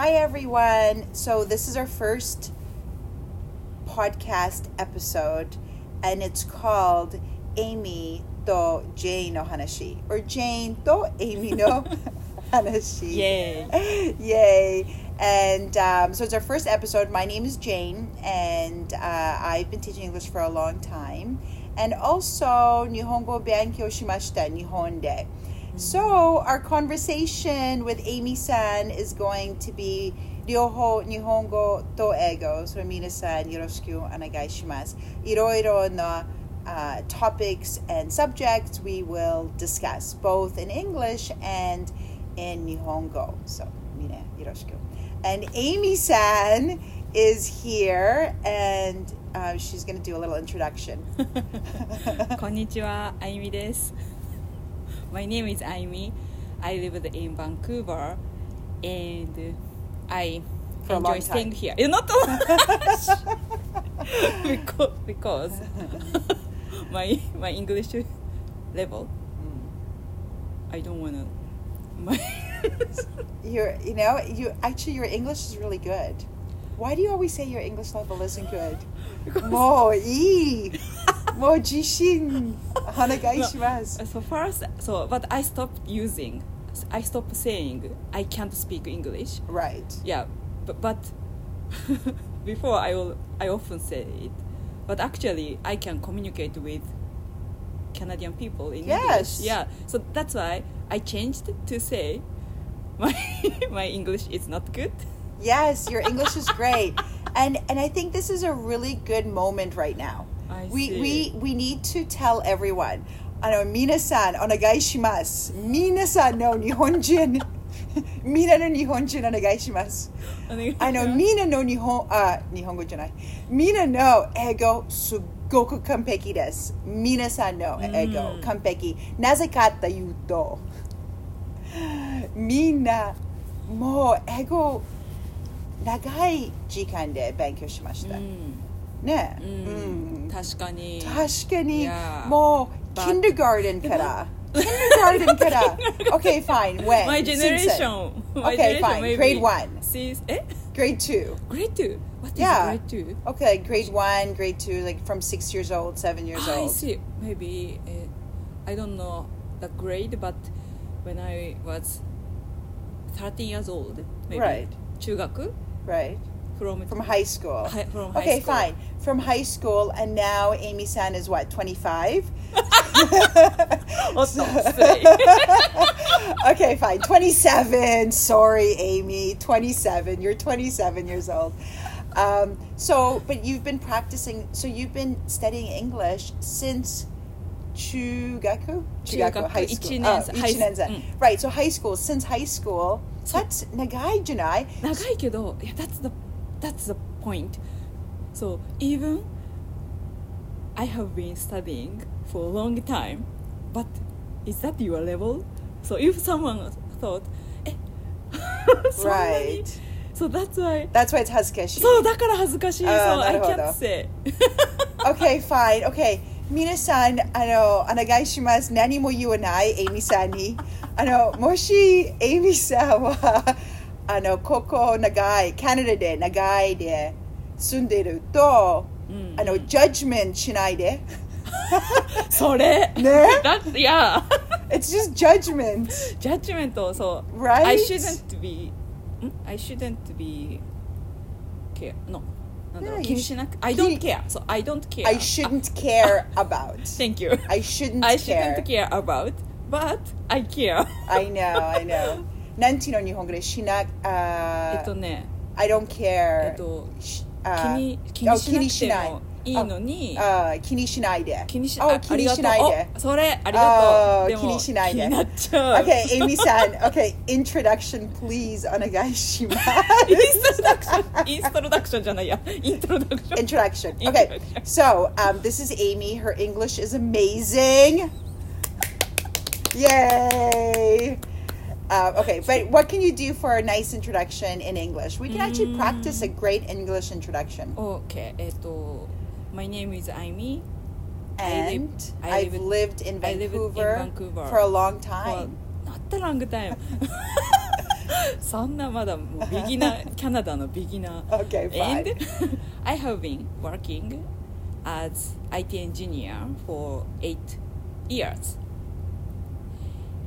Hi, everyone. So, this is our first podcast episode, and it's called Amy to Jane no Hanashi, or Jane to Amy no Hanashi. Yay. Yay. And um, so, it's our first episode. My name is Jane, and uh, I've been teaching English for a long time. And also, Nihongo Byankyo Shimashita, Nihon so, our conversation with Amy San is going to be Ryoho Nihongo to ego, so mina-san yoroshiku anagai shimasu. Iroiro na uh, topics and subjects we will discuss, both in English and in Nihongo. So, mina yoroshiku. And Amy-san is here, and uh, she's going to do a little introduction. Konnichiwa, Amy desu. My name is Amy. I live in Vancouver, and I For enjoy staying here. You're not because because my my English level. Mm. I don't wanna. My you're you know you actually your English is really good. Why do you always say your English level isn't good? Because oh, e. So first, so but I stopped using. I stopped saying I can't speak English. Right. Yeah, but, but before I will, I often say it, but actually I can communicate with Canadian people in yes. English. Yeah. So that's why I changed to say my my English is not good. Yes, your English is great. And and I think this is a really good moment right now We we we need to tell everyone. あの皆さんお願いします。皆さんの日本人、みんなの日本人お願いします。あのみんなの日本あ日本語じゃない。みんなの英語すっごく完璧です。皆さんの英語うん完璧。なぜかというと、みんなもう英語長い時間で勉強しました。うんね、ううんん確かに確かに Yeah. もう But- kindergarten から kindergarten から okay fine when my generation my Okay, generation fine. maybe Grade one. Since, eh? grade 2 grade 2 what is Yeah. grade 2 okay grade 1 grade 2 like from 6 years old 7 years I old see. Maybe uh, I don't know the grade, but when I was 13 years old, maybe Right. 中学 right from from high school Hi- from high okay school. fine from high school and now amy san is what 25 おっと失礼 okay, fine. 27. Sorry, Amy. 27. You're 27 years old. Um, so, but you've been practicing, so you've been studying English since Chugaku? Chugaku, high school. Ichinenza, Oh, high- Ichinenza. mm. Right, so high school, since high school, that's nagai janai. 長いけど yeah, that's the that's the point so even I have been studying for a long time but is that your level so if someone thought eh そんなに Right. so that's why That's why it's Hazukashi. そうだから恥ずかしい。そう、あー I なるほど can't say. okay, fine. Okay. 皆さん、あの、お願いします。何も言わない、エイミさんに。あの、もし、エイミさんは、 あの、ここ長い、カナダで長いで住んでると、うんあの、ジャッジメントしないで。それ。ね That, yeah. It's just judgment. ジャッジメント、そう。 Right? I shouldn't be, ん I shouldn't be care. No. なんだろう Yeah, 気にしなく。you- I don't care. そう、I don't care. I shouldn't care about. Thank you. I shouldn't I care. shouldn't care about, but I care. I know, I know. なんていうの日本語でしな、あえっとね、 I don't care. えっと、し気あに気あにしなくて気にしないもいいのに、あ気にしないで。気にしあ気にしないで。おそれありがとう。でもあ気にしないで気になっちゃう。 Okay, Amy san. Okay, introduction, please. お願いします。インストロダクション、インストロダクションじゃないや、イントロダクション。 Introduction. Okay, Introduction. so um, this is Amy. Her English is amazing. Yay! Uh, okay, but what can you do for a nice introduction in English? We can actually practice a great English introduction. Okay, えっと、My name is Aimi. I And lived- I I've lived- lived in I lived in Vancouver, Vancouver for a long For time. not a long time. そんなまだもうビギナーキャナダのビギナー Okay, fine. and I have been working as IT engineer for eight years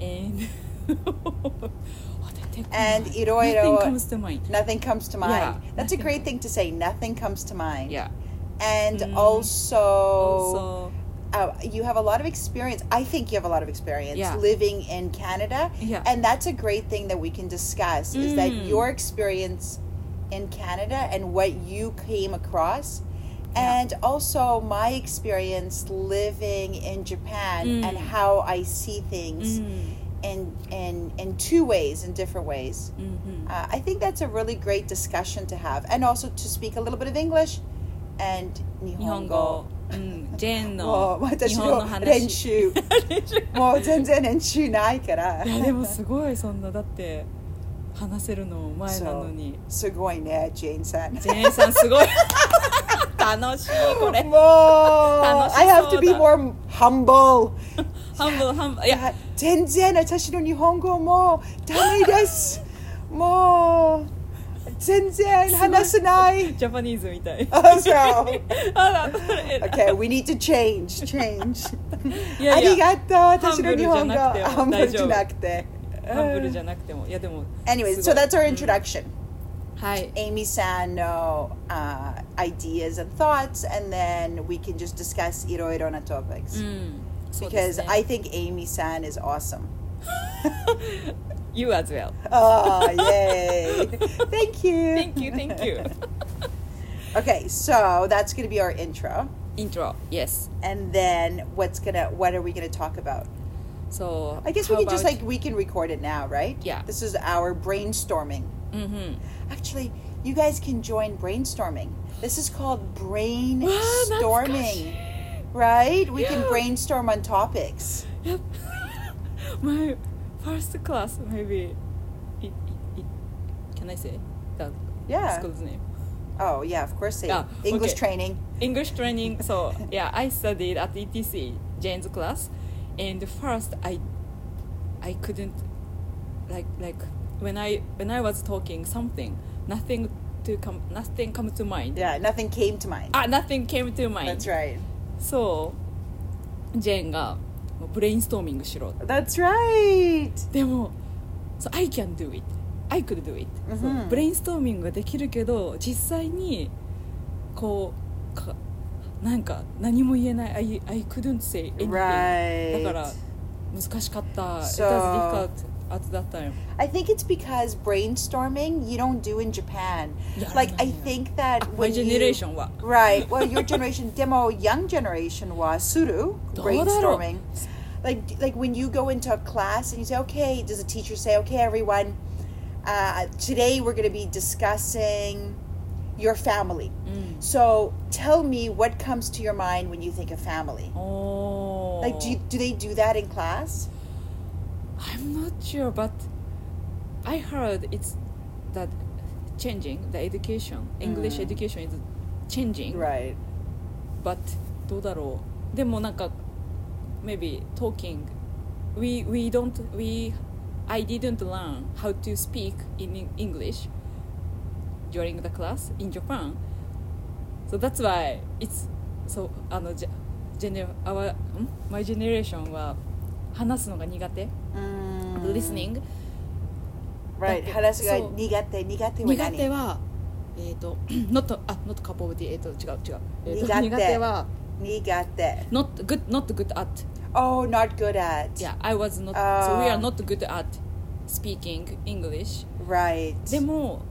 and 出てこない and Iroiro. Nothing comes to mind. Nothing comes to mind. Yeah, That's nothing. a great thing to say. Nothing comes to mind. Yeah. And mm. also, also uh, you have a lot of experience. I think you have a lot of experience yeah. living in Canada. Yeah. And that's a great thing that we can discuss mm. is that mm. your experience in Canada and what you came across. Yeah. And also my experience living in Japan mm. and how I see things mm in, in, in two ways, in different ways. mhm. Uh, I think that's a really great discussion to have, and also to speak a little bit of English and 日日本語本語、うん、ジェーンものう私日本のの話練習もう全然練習ないからいやでもすごいそんなだって話せるの前なのにすごいねジェーンさんジェーンさんすごい楽しいこれもう I have to be 楽しそうだ more humble 半分半分いや全然私の日本語もダメですもう全然話せないジャパニーズみたいあそうあらそれ Okay, we need to change, change. いやいやありがとう、私の日本語。ハンブルじゃなくてもハンブルじゃなくて。もいやでもご so い that's our introduction. はい Amy san no uh, ideas and thoughts, and then we can just discuss いろいろな topics. うん そうで Because すね I think Amy san is awesome. You as well Oh, yay. thank you. Thank you thank you Okay, so that's going to be our intro. Intro yes And then what's going to, what are we going to talk about? so I guess we how can just about- like, we can record it now, right? Yeah. This is our brainstorming. うんうん Actually, you guys can join brainstorming. This is called わあ brainstorming, right? We can brainstorm on topics. Yep. My first class, maybe. It, it, it, can I say the Yeah. school's name? Oh, yeah, of course. Say Yeah, English okay. training. English training. So yeah, I studied at ETC Jane's class, and first I, I couldn't, like like when I when I was talking something, nothing to come, nothing come to mind. Yeah, nothing came to mind. Ah, nothing came to mind. That's right. そう、ジェーンがブレインストーミングしろ That's right. でもそう I can do it I could do it、うん。そうブレインストーミングができるけど実際にこうかなんか何も言えない。I, I couldn't say anything、Right. だから難しかった、So- It was difficult at that time? I think it's because brainstorming you don't do in Japan. Yeah, like yeah, I think that when my generation you, right. Well, your generation, demo young generation was suru brainstorming. like like when you go into a class and you say, okay, does the teacher say, okay, everyone, uh, today we're going to be discussing your family. Mm. So tell me what comes to your mind when you think of family. Oh. Like do you, do they do that in class? I'm not sure, but I heard it's that changing the education, English うん education is changing. Right. But どうだろう。でもなんか maybe talking, we we don't we I didn't learn how to speak in English during the class in Japan. So that's why it's so あのじゃ gener our ん my generation は話すのが苦手。 Mm. Listening Right. だって Hanasu ga そう苦手苦手は何苦手はえっ、と not あ not capability えっ、と違う違う、えーと苦手苦手は苦手 not good not good at Oh, not good at. yeah I was not so we are not good at speaking English Right. でも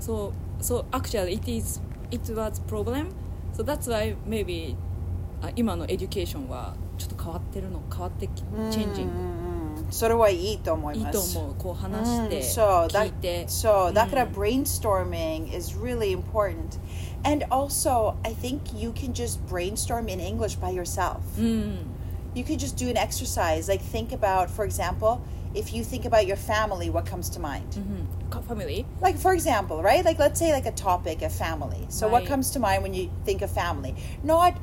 そう so actually it is it was problem so that's why maybe あ今のエデュケーションはちょっと変わってるの変わってきうんそれはいいと思いいいますと思うこう話してうんそうだ聞いてそうだからうん brainstorming is really important and also I think you can just brainstorm in English by yourself うん、 you could just do an exercise like think about for example if you think about your family what comes to mind うん、か family like for example right like let's say like a topic of family so what Right. comes to mind when you think of family not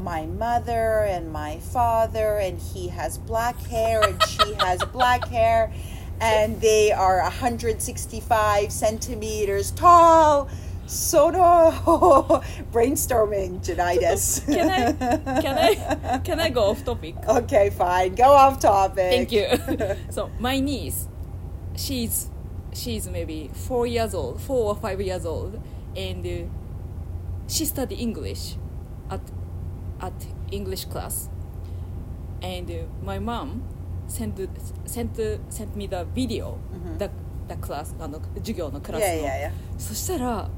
my mother and my father, and he has black hair and she has black hair, and they are 165 centimeters tall. Sono brainstorming genitis. can I can I can I go off topic? Okay, fine. Go off topic. Thank you. so my niece, she's she's maybe four years old, four or five years old, and uh, she studied English at at English class, and uh, my mom sent sent sent me the video, the the class あの授業のクラスの。Yeah, yeah, yeah. そしたら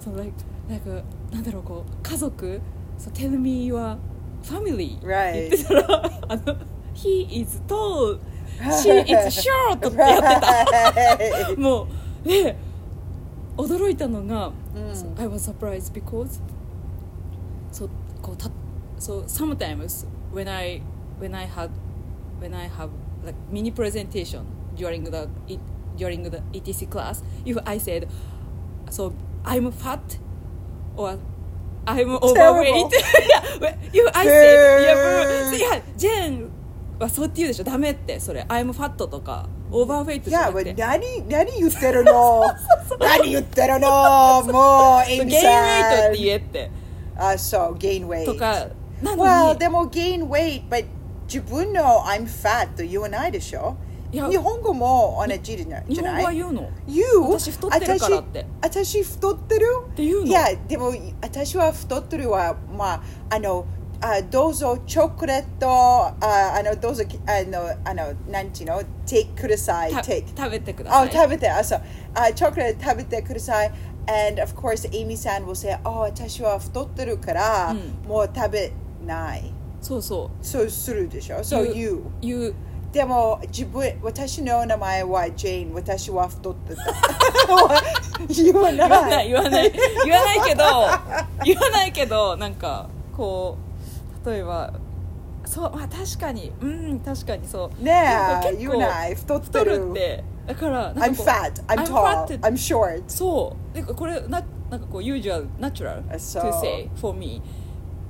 その like なんかなんだろうこう家族そう tell me your family Right. 言ってたらあの he is tall she is short ってやってた.もうで驚いたのが、うん so I was surprised because そうこうたそう sometimes when I when I had when I have like mini presentation during the during the ETC class if I said so I'm fat or I'm overweight yeah, if I said yeah, ェーンはそうって言うでしょダメってそれ I'm fat とか overweight じゃ Yeah, なく but て何何言ってるの何言ってるのもう、エイミゲインウェイトさんって言えってあ、そう、gain weight. とかなの Well, にでも gain weight, but 自分の I'm fat と言わないでしょ日本語も同じじゃない日本語は言うの言う私太ってるからって私私太ってるて言うのいやでも私は太ってるはまああのあどうぞチョコレートああのどうぞあのあのなんていうの take くださいた take. 食べてくださあい食べてあそうあチョコレート食べてください and of course Amy sa will say あ私は太ってるから、うん。もう食べない。そうそそうするでしょ？うそう言う言うでも自分私の名前はジェーン私は太ってた。言わなないい言わない。言わないけど言わないけどなんかこう例えばそうまあ確かに。うん確かにそう。ねえ言わない太ってるってだからなんか I'm こう fat I'm I'm tall fat I'm short そうでこれななんかこう usual natural あそう to say for me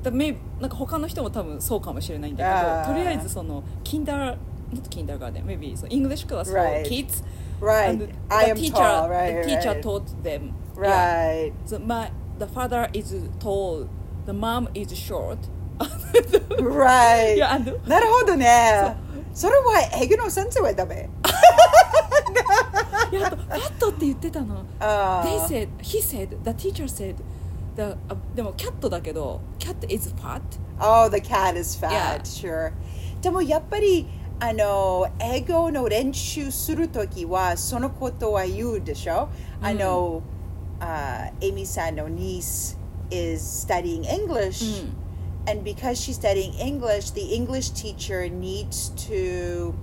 だめなんか他の人も多分そうかもしれないんだあーけどとりあえずその kinder not kindergarten maybe so English class for Right. kids right and the I am teacher tall right the teacher right taught them yeah, right so my the father is tall the mom is short right いやあのなるほどねそれは英語の先生はダメいやあとファットって言ってたのあ They ー said he said the teacher said the あでもキャットだけど cat is fat Oh, the cat is fat, Yeah. sure. でもやっぱりあの英語の練習するときはそのことは言うでしょ、あの、uh, Amy さんの niece is studying English、and because she's studying English, the English teacher needs to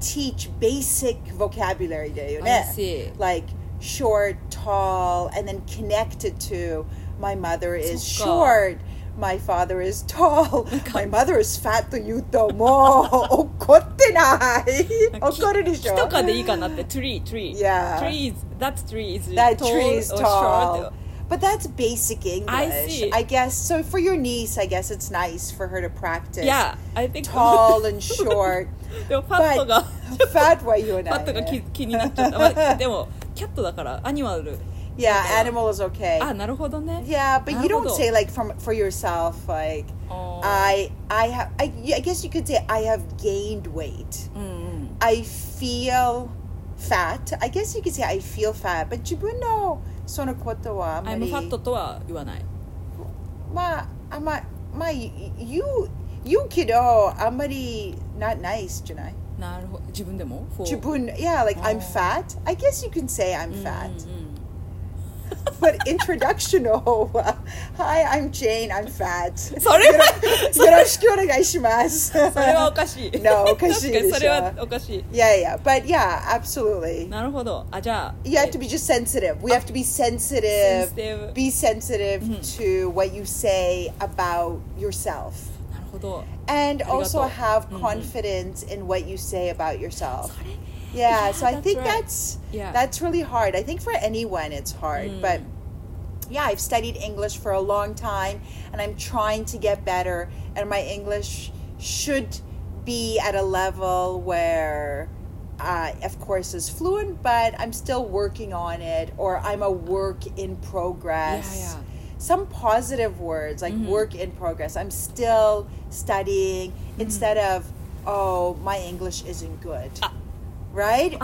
teach basic vocabulary だよね。 I see. Like short, tall, and then connected to my mother is そっか short. My father is tall. My mother is fat と言うともう怒ってない。怒るでしょ。木とかでいいかなって tree tree Yeah. trees that tree is That tall tree is or tall. short But that's basic English. I see. I guess. So for your niece, I guess it's nice for her to practice yeah I think tall and short. でもファット But が fat は言わファないットが気ね。気になっちゃった、まあでもキャットだからアニマル Yeah, だから animal is okay. あなるほどね Yeah, but you なるほ don't ど say like from for yourself like あー I I have I, I guess you could say I have gained weight. うんうん I feel fat. I guess you could say I feel fat, but 自分の そのことはあんま I'm り fat とは言わない。まああんままあ言う言うけどあんまり not nice じゃない？なるほど。自分でも？自分 yeah like I'm Oh. fat? I guess you can say I'm うんうん fat. うん but introduction の方は Hi I'm Jane I'm fat それはよろしくお願いしますそれはおかしい No おかしいでしょ確かにそれはおかしい Yeah yeah but yeah absolutely なるほどあじゃあ You have to be just sensitive. We have to be sensitive. Sensitive. Be sensitive Mhm. to what you say about yourself. なるほど And ありがとう。 also have うんうん confidence in what you say about yourself. それ Yeah, Yeah, so I that's think right. that's Yeah. that's really hard. I think for anyone it's hard, Mm. but yeah, I've studied English for a long time and I'm trying to get better, and my English should be at a level where. Uh, of course is fluent but i'm still working on it or i'm a work in progress yeah, yeah some positive words like mm-hmm. work in progress. I'm still studying mm-hmm. instead of oh my English isn't good. Right? Or,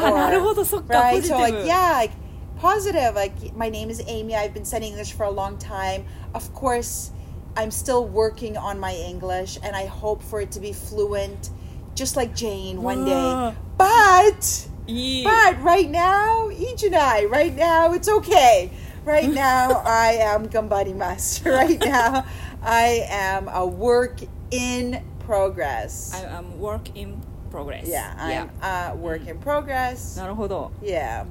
right? So like yeah, like positive. Like, my name is Amy. I've been studying English for a long time. Of course, I'm still working on my English, and I hope for it to be fluent, just like Jane one day. Wow. But, いい but right now, Ijinai, right now, it's okay. Right now, I am gambarimasu. Right now, I am a work in progress. I am work in progress yeah, I'm a work in progress. なるほど Yeah.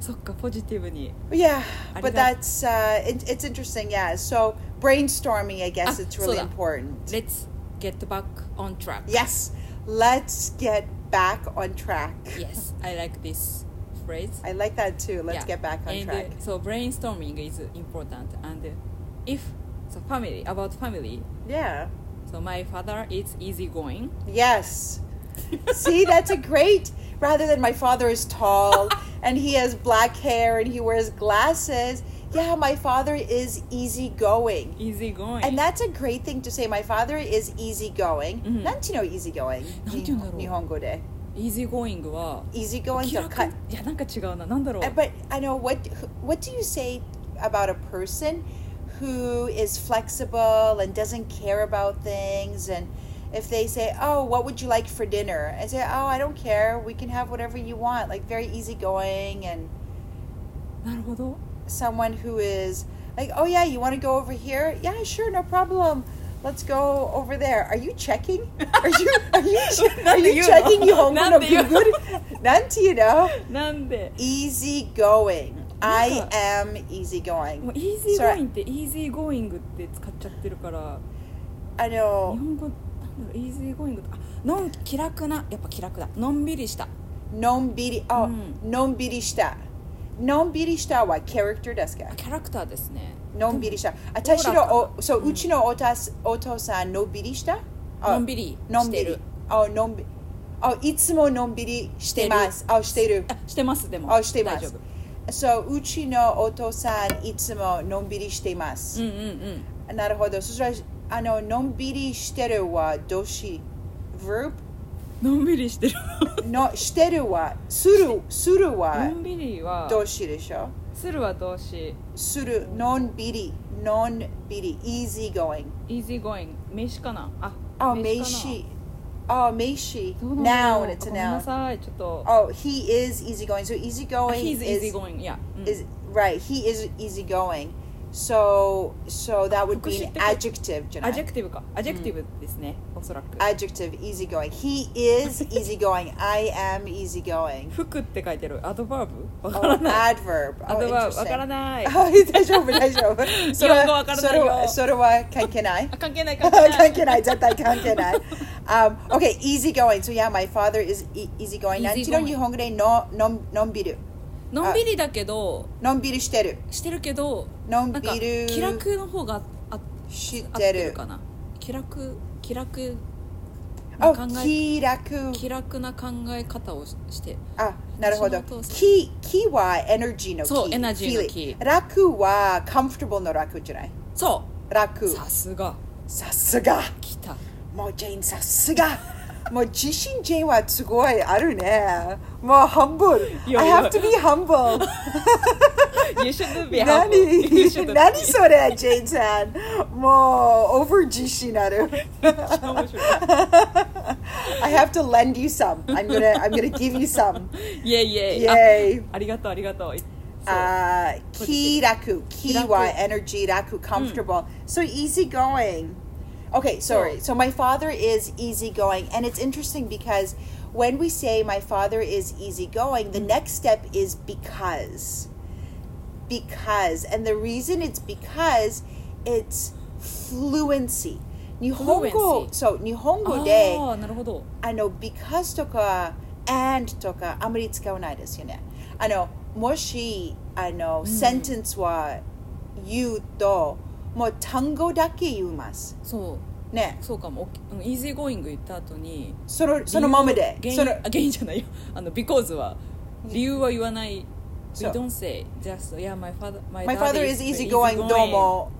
そっかポジティブに Yeah, I but think that- that's uh, it, it's interesting. Yeah, so brainstorming, I guess Ah, it's really そうだ。 important. Let's get back on track Yes, let's get back on track. Yes I like this phrase I like that too. Let's Yeah. get back on and track. uh, so brainstorming is important and uh, if so family about family Yeah. so my father is easygoing Yes. See, that's a great. Rather than my father is tall and he has black hair and he wears glasses. Yeah, my father is easygoing. easygoing And that's a great thing to say. My father is easygoing. Mhm. なんていうの easygoing? なんていうんだろう日本語で。 easygoing は easygoing 気 to 楽 cut. いやなんか違うななんだろう Uh, But I know what what do you say about a person who is flexible and doesn't care about things and if they say, "Oh, what would you like for dinner?" I say, "Oh, I don't care. We can have whatever you want." Like very easygoing and なるほど someone who is like, "Oh yeah, you want to go over here? Yeah, sure, no problem." Let's go over there. Are you checking? Are you are you are なんで you 言うの checking 日本語のなんで言うの Google? なんていうのなんで easy going. I なんか am easy going. もう easygoing って easygoing って使っちゃってるからあ日の、本語 なんだろう easygoing ってあのん気楽なやっぱ気楽だのんびりしたのんびり、あ、うんのんびりした。のんびりしたはキャラクターですかあキャラクターですねのんびりした。私のお、そう、うちのおたすお父さん、のんびりした？あのんびりしてる。あ、のんびり。あ、いつものんびりしてます。あ、してる。あしてますでもあ、してます大丈夫。そう、うちのお父さん、いつものんびりしてますうん。うんうんなるほど。そしたら、あの、のんびりしてるは動詞。verb? のんびりしてるのしてるは、する、するのはんびりは動詞でしょするは動詞する、のんびり、のんびり、easy going。easygoing 名詞かなああ、名名詞詞。あ、名詞。noun, it's a ごめんな noun. さいちょっと Oh, he is easy going. So easy あ going he's is, easygoing yeah うん is right. He is easy going. So so that would 副 be 詞 an って adjective, じゃないアジェクティブかアジェクティブですねおそらく adjective easy going. He is easy going. I am easy going. 服って書いてるアドバーブわか Oh, らない adverb. ア Oh, ドバーブわ interesting. からないあ大丈夫大丈夫。それ日本語わからないよそれはそれは関係ない。あ関係ない関係ない関係ない絶対関係ない。Um, okay, easy going. So yeah, my father is e- easy going. なんていうの Easy going 日本語でののんのんびる。 のんびりだけどのんびりしてる。してるけどのんなんかびる気楽の方があし合っててるる。かな？気楽気楽あ考え気楽。気楽な考え方をししてあ、なるほど私のお父。さん気、気はエネルギーの気。そうエナジーの気 Feeling 楽は comfortable の楽じゃない？そ楽う。さすがさすが。来たもうジェーンさすが。もう自信ジェーンはすごいあるね。もう humble。いや I いや have to be humble。 You shouldn't be 何 humble You shouldn't 何それ、ジェーンさん。もう over 自信ある。面白い I have to lend you some. I'm gonna I'm gonna give you some. イエイイエイ Yay. あありがとうありがとうそう Uh, ki raku. Ki Kiraku. wa energy raku comfortable. So easygoing. Okay, sorry. So my father is easygoing, and it's interesting because when we say my father is easygoing, the next step is because. Because, and the reason it's because it's fluency. 日本語 Fluency. そう日本語でああなるほどあの because とか and とかあまり使わないですよね。あのもしあの、センテンスは言うと もう単語だけ言います。そうねそうかもうんイージーゴーイング言った後にそのそのままでその理由あ原因じゃないよあの because は理由は言わない、そう We don't say just yeah my father my, My father is is easygoing どうも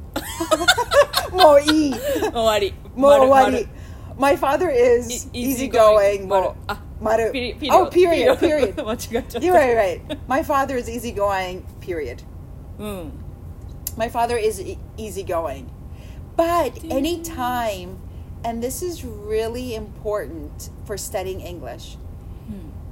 もういい終わりもう終わり丸 My father is E- easygoing もう丸あ丸 Oh period period 間違えちゃった You're right right My father is easygoing period うん My father is e- easygoing. But anytime, and this is really important for studying English,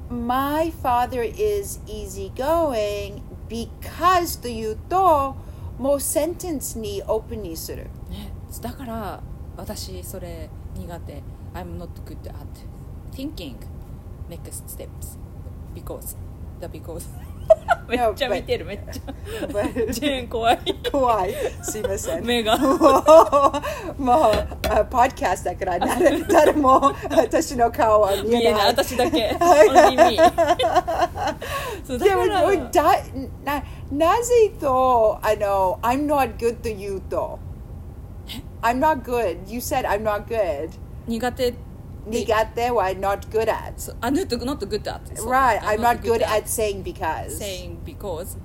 my father is easygoing because というと、もうセンテンスにオープンにする。ねだから私それ苦手 I'm not good at thinking next steps because the because めっちゃ見てるめっちゃ。ジェーン怖い。怖い。すいません。目が。もう、もう、あポッドキャストだから誰誰も私の顔は見見えない。えない。私だけ。そうだでもだななぜとあの I'm not good と言うと I'm not good. You said I'm not good. 苦手 苦手は not good at そう I'm not not good at そう right I'm not good at saying because saying because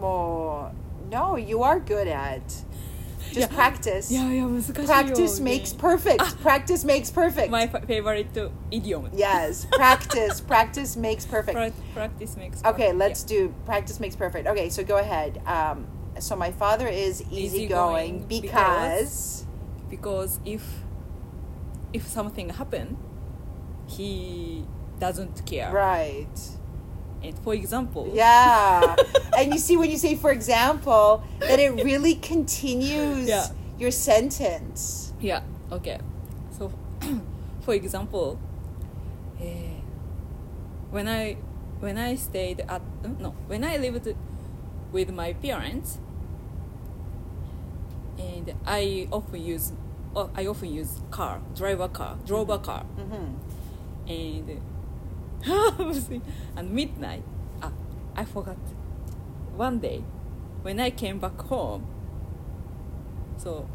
もう no you are good at いや just practice いやいや難しいよ practice makes perfect practice makes perfect my favorite idiom yes practice practice makes perfect Pra- practice makes Okay, perfect. let's do practice makes perfect. Okay, so go ahead. Um, so my father is easygoing Easygoing because, Yeah. because if if something happen he doesn't care right. and for example Yeah. and you see when you say for example that it really continues Yeah. your sentence. yeah okay so for example uh, when i when i stayed at no when i lived with my parents and i often use oh, i often use car drive a car drove a car Mhm. and and midnight ah, i forgot one day when i came back home so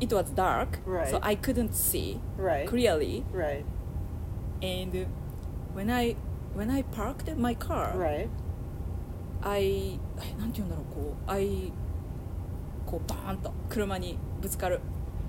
it was dark Right. so i couldn't see Right. clearly Right. and when i when i parked my car Right. I えなんて言うんだろうこう I こうバーンと車にぶつかる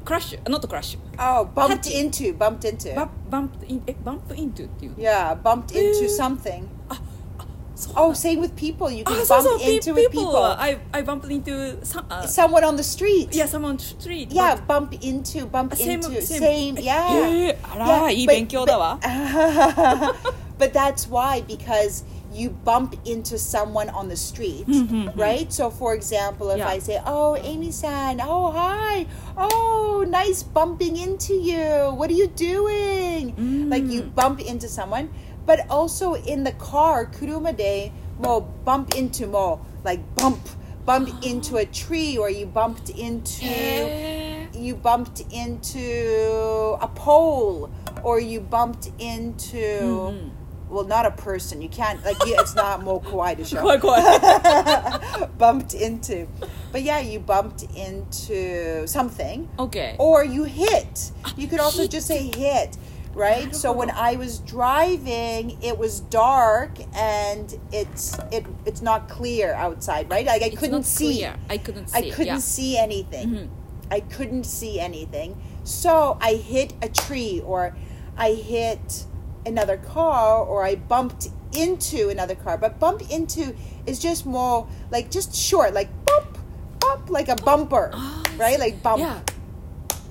クラッシュ not クラッシュ Oh, bumped Touchy. into, bumped into. ババンプインえバンプイントゥっていうの yeah, bumped into Eh. something. ああそう Oh, なん same with people. You can あそう bump そう into pe- with people. I I bumped into some uh, Someone on the street. yeah someone street Yeah, but- bump into, bump Same- into, same. same, へ yeah. えあら、 Yeah, いい but- 勉強だわ but that's why because you bump into someone on the street, mm-hmm, mm-hmm. right? So, for example, if Yeah. I say, "Oh, Amy-san, oh hi, oh nice bumping into you. What are you doing?" Like you mm. bump into someone, but also in the car, kuruma de mo bump into mo like bump bump into a tree or you bumped into へえ you bumped into a pole or you bumped into mm-hmm well, not a person. You can't like you, it's not more kawaii to show. Quite, quite. bumped into, but yeah, you bumped into something. Okay. Or you hit. You could also just say hit, right? So when I was driving, it was dark and it's it it's not clear outside, right? Like I it's couldn't see. Clear. I couldn't. see. I couldn't yeah. see anything. Mm-hmm. I couldn't see anything. So I hit a tree or I hit another car or I bumped into another car. But bump into is just more like just short, like bump, bump, like a bumper, Ah, right? Like bump. Yeah.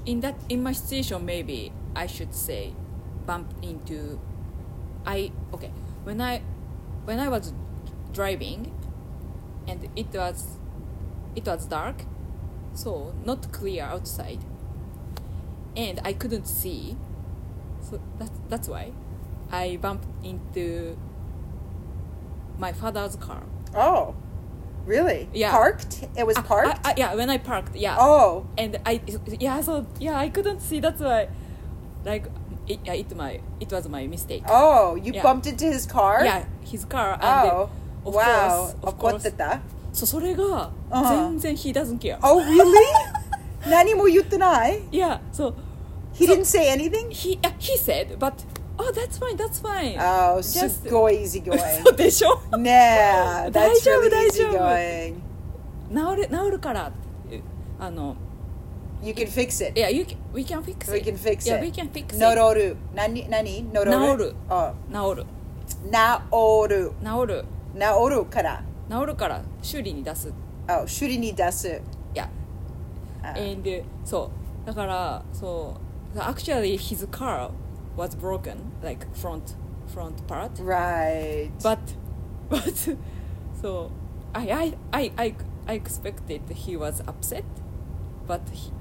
In that in my situation maybe I should say bump into I okay. When I when I was driving and it was it was dark so not clear outside and I couldn't see so that's that's why I bumped into my father's car. Oh, really? Yeah. Parked? It was Ah, parked? ah, ah, yeah, when I parked, yeah. oh, and I yeah so yeah I couldn't see that's why like it, yeah, it my it was my mistake oh, you Yeah. bumped into his car? yeah his car and Oh, of wow. course of course 怒ってたそうそれが Uh-huh. 全然 he doesn't care Oh, really? 何も言ってない Yeah, so He didn't say anything? he uh, he said, but oh, that's fine, that's fine. Oh, Just- すごい easy そう going. でしょ Nah, that's 大丈夫大丈夫 going. 治る治るからあの You can fix it. yeah you can, we can fix We it can fix yeah it. we can fix it 乗る。何何治る。あ、治る治る。治る治るから。治るから修理に出すあ、修理に出す。いやあ and そうだからそう actually his car was broken like front front part Right. but but so I I I I, I expected he was upset but he,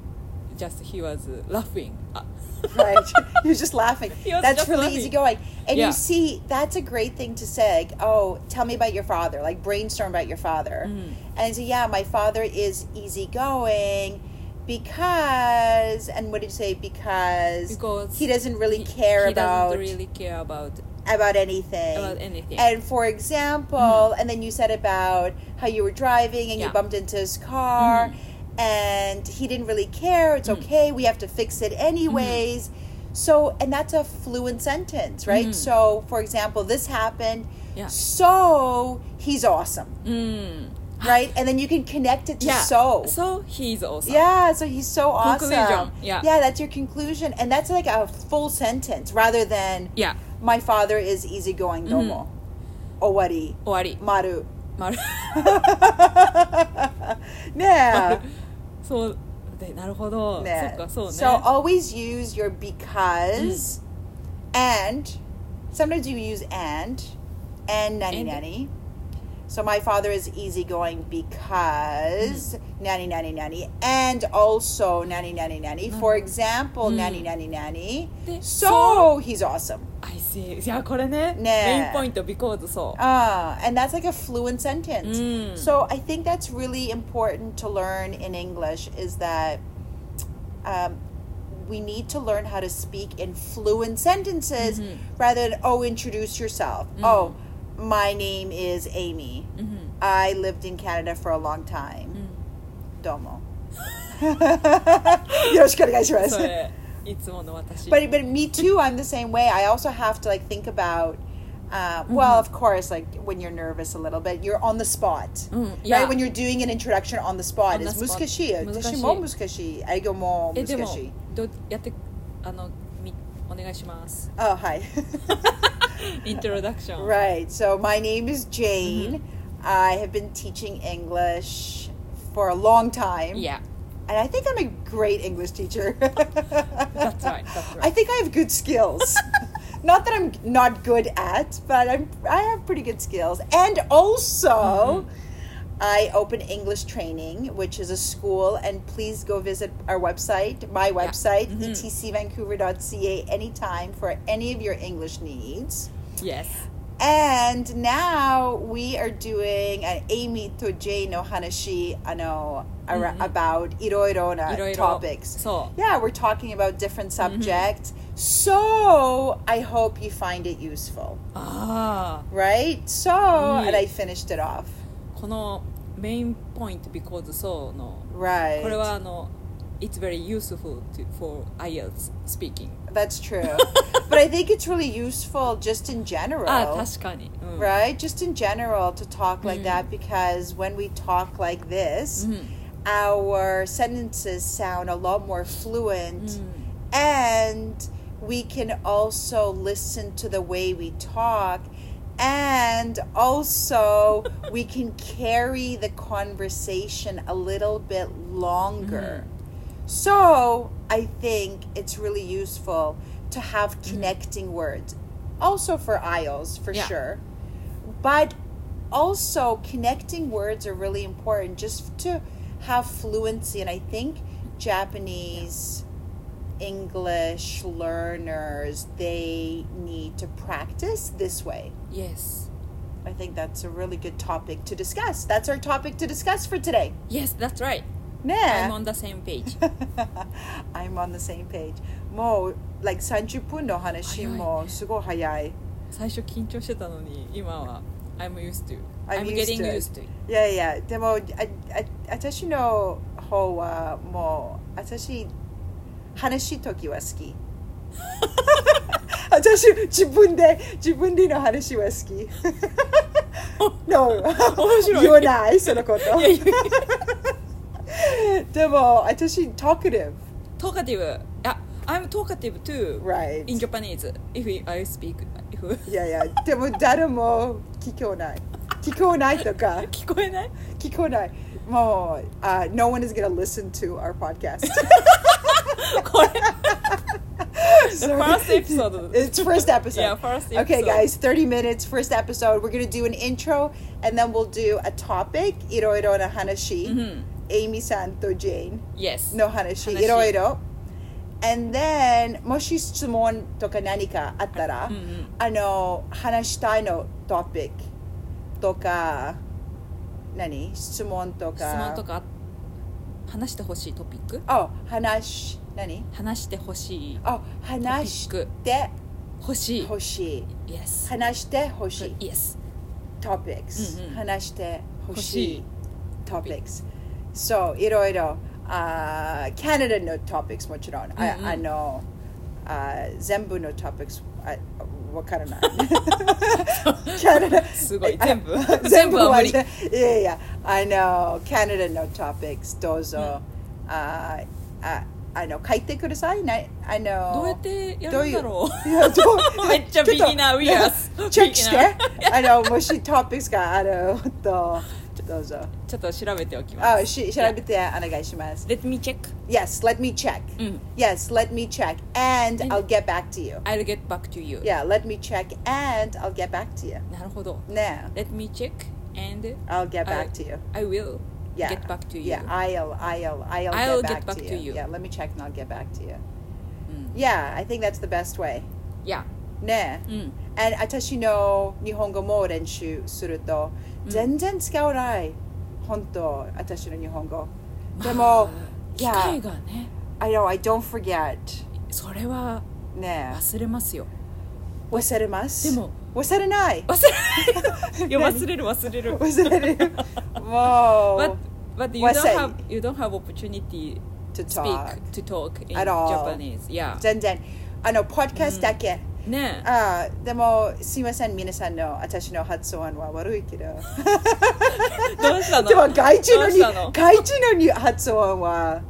just he was laughing Ah, right. You're just laughing. He was That's just really laughing. easy going. And Yeah. you see, that's a great thing to say. Like, oh, tell me about your father. Like brainstorm about your father. Mm. And so yeah, my father is easygoing because and what did you say? Because, because he doesn't really he- care he about doesn't really care about about anything. about anything And for example, and then you said about how you were driving and you bumped into his car, Mm-hmm. and he didn't really care. It's okay. We have to fix it anyways. So, and that's a fluent sentence, right? Mhm. So, for example, this happened. Yeah. So he's awesome, うん、right? And then you can connect it to yeah so. so he's awesome Yeah, so he's so awesome. Conclusion, yeah. yeah, that's your conclusion, and that's like a full sentence rather than yeah my father is easygoing Mm-hmm. domo. Owari. 終わり Maru. 丸 yeah. そうでなるほど、そ yeah. っかそうね So always use your because and sometimes you use and and nanny And. nanny. So my father is easygoing because nanny nanny nanny and also nanny nanny nanny. For example, nanny nanny nanny. De- So he's awesome. I see いやこれねねメインポイント because そう Ah, and that's like a fluent sentence. Mm. So I think that's really important to learn in English is that um, we need to learn how to speak in fluent sentences Mm-hmm. rather than, oh, introduce yourself. Oh, my name is Amy. Mm-hmm. I lived in Canada for a long time. Mm. Domo. よろしくお願いします。それいつもの私 But but me too. I'm the same way. I also have to like think about. Uh, well, of course, like when you're nervous a little bit, you're on the spot, うん、い right? や When you're doing an introduction on the spot, On the it's spot. 難しい。私も難しい。英語もえでも難しい。どやってあのみお願いします Oh, hi. イ introduction. Right. So my name is Jane. Mm-hmm. I have been teaching English for a long time. Yeah. And I think I'm a great English teacher. that's, right, that's right. I think I have good skills. not that I'm not good at, but I'm I have pretty good skills. And also mm-hmm. I open English training, which is a school, and please go visit our website, my website, yeah. Mm-hmm. etcvancouver.ca, anytime for any of your English needs. Yes And now we are doing an Amy to Jay no hanashi ano ara- about iroiro na いろいろ topics. そう Yeah, we're talking about different subjects. So I hope you find it useful, あ right? So, Yeah. and I finished it off. あこのメインポイント because そうの Right. これはあの It's very useful to, for IELTS speaking That's true. but I think it's really useful just in general. あ確かに、うん Right? Just in general to talk like that because when we talk like this, our sentences sound a lot more fluent and we can also listen to the way we talk and also we can carry the conversation a little bit longer. So, I think it's really useful to have mm-hmm. connecting words. Also for IELTS, for Yeah. sure. But also, connecting words are really important just to have fluency. And I think Japanese, English learners, they need to practice this way. Yes I think that's a really good topic to discuss. That's our topic to discuss for today. Yes that's right Nah. I'm on the same page I'm on the same page. もう like 30分の話もすごい早い。最初緊張してたのに今は I'm used to I'm I'm used getting used to いやいや、でも、ああ私の方はもう私話しときは好き私自分で自分での話は好き no 面白い言わないそのこと でも私 talkative talkative yeah I'm talkative too right in Japanese if I speak if いやいやでも誰も聞こえない聞こえないとか聞こえない聞こえないもう、uh, no one is gonna listen to our podcast これ So- first episode. It's first episode. Yeah, first Okay, episode. guys, 30 minutes, first episode. We're going to do an intro and then we'll do a topic. Iroiro na hanashi. Mhm. Amy san to Jane Yes no hanashi. Hanashi. Iroiro. And then, もし質問とか何かあったら、うんうんあの、話したいのトピックとか、何質問とか。質問とか話してほしいトピックあ、話、何話してほしいあ、話しトピッて欲しいほしい。Yes 話してほしい。Yes topics、うんうん話してほしい欲 topics そういろいろあー Canada の topics もちろん、あうんうんあのあ全部の topics あわからない Canada すごいあ全部全全部は無理部はいやいやあの Canada の topics どうぞ、あああの書いてくださいなあのどうやってやるんだろういやどうめっちゃビギナーウィアスチェックしてあのもしトピックスがあるとどうぞ ちょっと調べておきますあし調べてお願いします Let me check Yes let me check うん Yes let me check and I'll get back to you I'll get back to you Yeah let me check and I'll get back to you なるほどね Let me check and I'll get I- back to you I will Yeah get back to you Yeah I'll I'll I'll, I'll get, back, to, you. Yeah let me check and I'll get back to you うん Yeah I think that's the best way いやねうん And 私の日本語も練習すると全然使わない本当私の日本語でも、機会がね I know I don't forget それはね忘れますよ忘れますでも忘れない忘れいや忘れる忘れる忘れるも but う but you 忘 don't れ have you don't have opportunity to speak to talk in. Japanese yeah 全然あのポッドキャストだけ、ねあーでもすいません皆さんの私の発音は悪いけど。どうしたの？でも外地のに外地のに発音は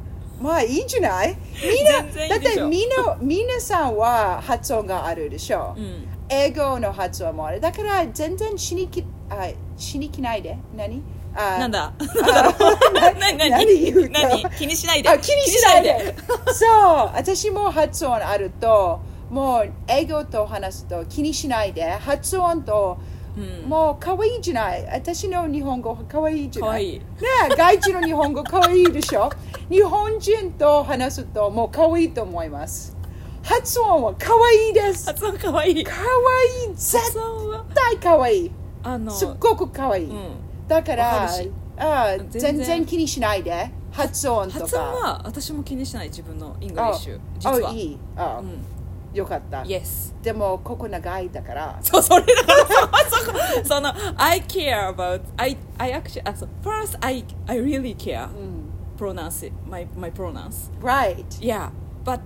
まあいいんじゃない？みんなだってょみんな皆さんは発音があるでしょ、うん。英語の発音もあるだから全然しにきあしにきないで。何？あなんだ？あ 何？何？何？言うの何？気にしないで。あ気にしないで。そう。私も発音あるともう英語と話すと気にしないで発音とうん。もう可愛いじゃない。私の日本語可愛いじゃない。ねえ外地の日本語可愛いでしょ？日本人と話すともう可愛いと思います。発音は可愛いです。発音かわい。い可愛い。絶対可愛い。あのすっごく可愛い、うん。だからあ全然。気にしないで。発音とか。発音は私も気にしない自分のイングリッシュ。実あはいい。あ、うんよかった、Yes でもここ長いだからそうそれだからそそこその I care about I I actually あそう first I I really care うん pronounce it my my pronouns right yeah but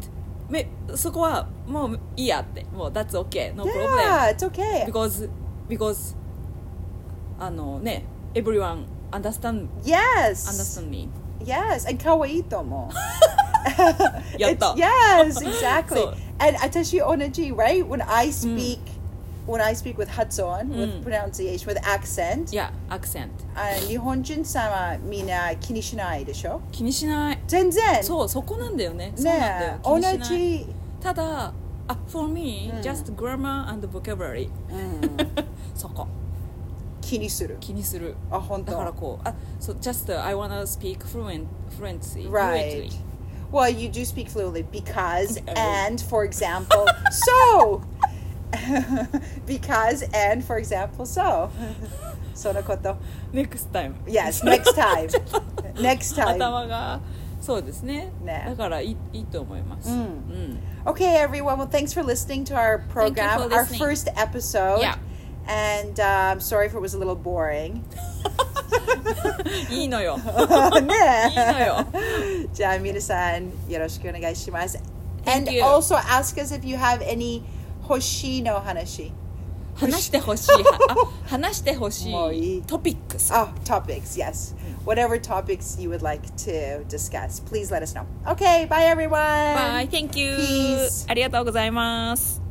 めそこはもういいやってもう that's okay no problem yeah it's okay because because あのね everyone understand yes understand me yes and 可愛いと思うやった yes exactly and 私同じ right when I speak、when I speak with 発音、うん with pronunciation with accent、 yeah accent あ日本人さんはみんな気にしないでしょ気にしない全然そうそこなんだよねそうなんだよね気にしない同じ、ただあ for me、うん just grammar and vocabulary うん、そこ気にする気にするあ本当だからこうあそう just、uh, I wanna speak fluent fluently Right. fluently Well, you do speak fluently because, Okay. and for example, so. because, and for example, so. そのこと。 next time Yes, next time. next time. 頭がそうですねねだからいいいいと思います、うんうん Okay, everyone. Well, thanks for listening to our program, for our listening. first episode. Yeah. And uh, I'm sorry if it was a little boring. いいのよねいいのよじゃあ皆さんよろしくお願いします。And Thank you. also ask us if you have any 欲しいの話。話してほしいはあ話してほしもういいいトピックス Oh, topics, yes. Whatever topics you would like to discuss, please let us know. Okay, bye everyone. Bye thank you Peace. ありがとうございます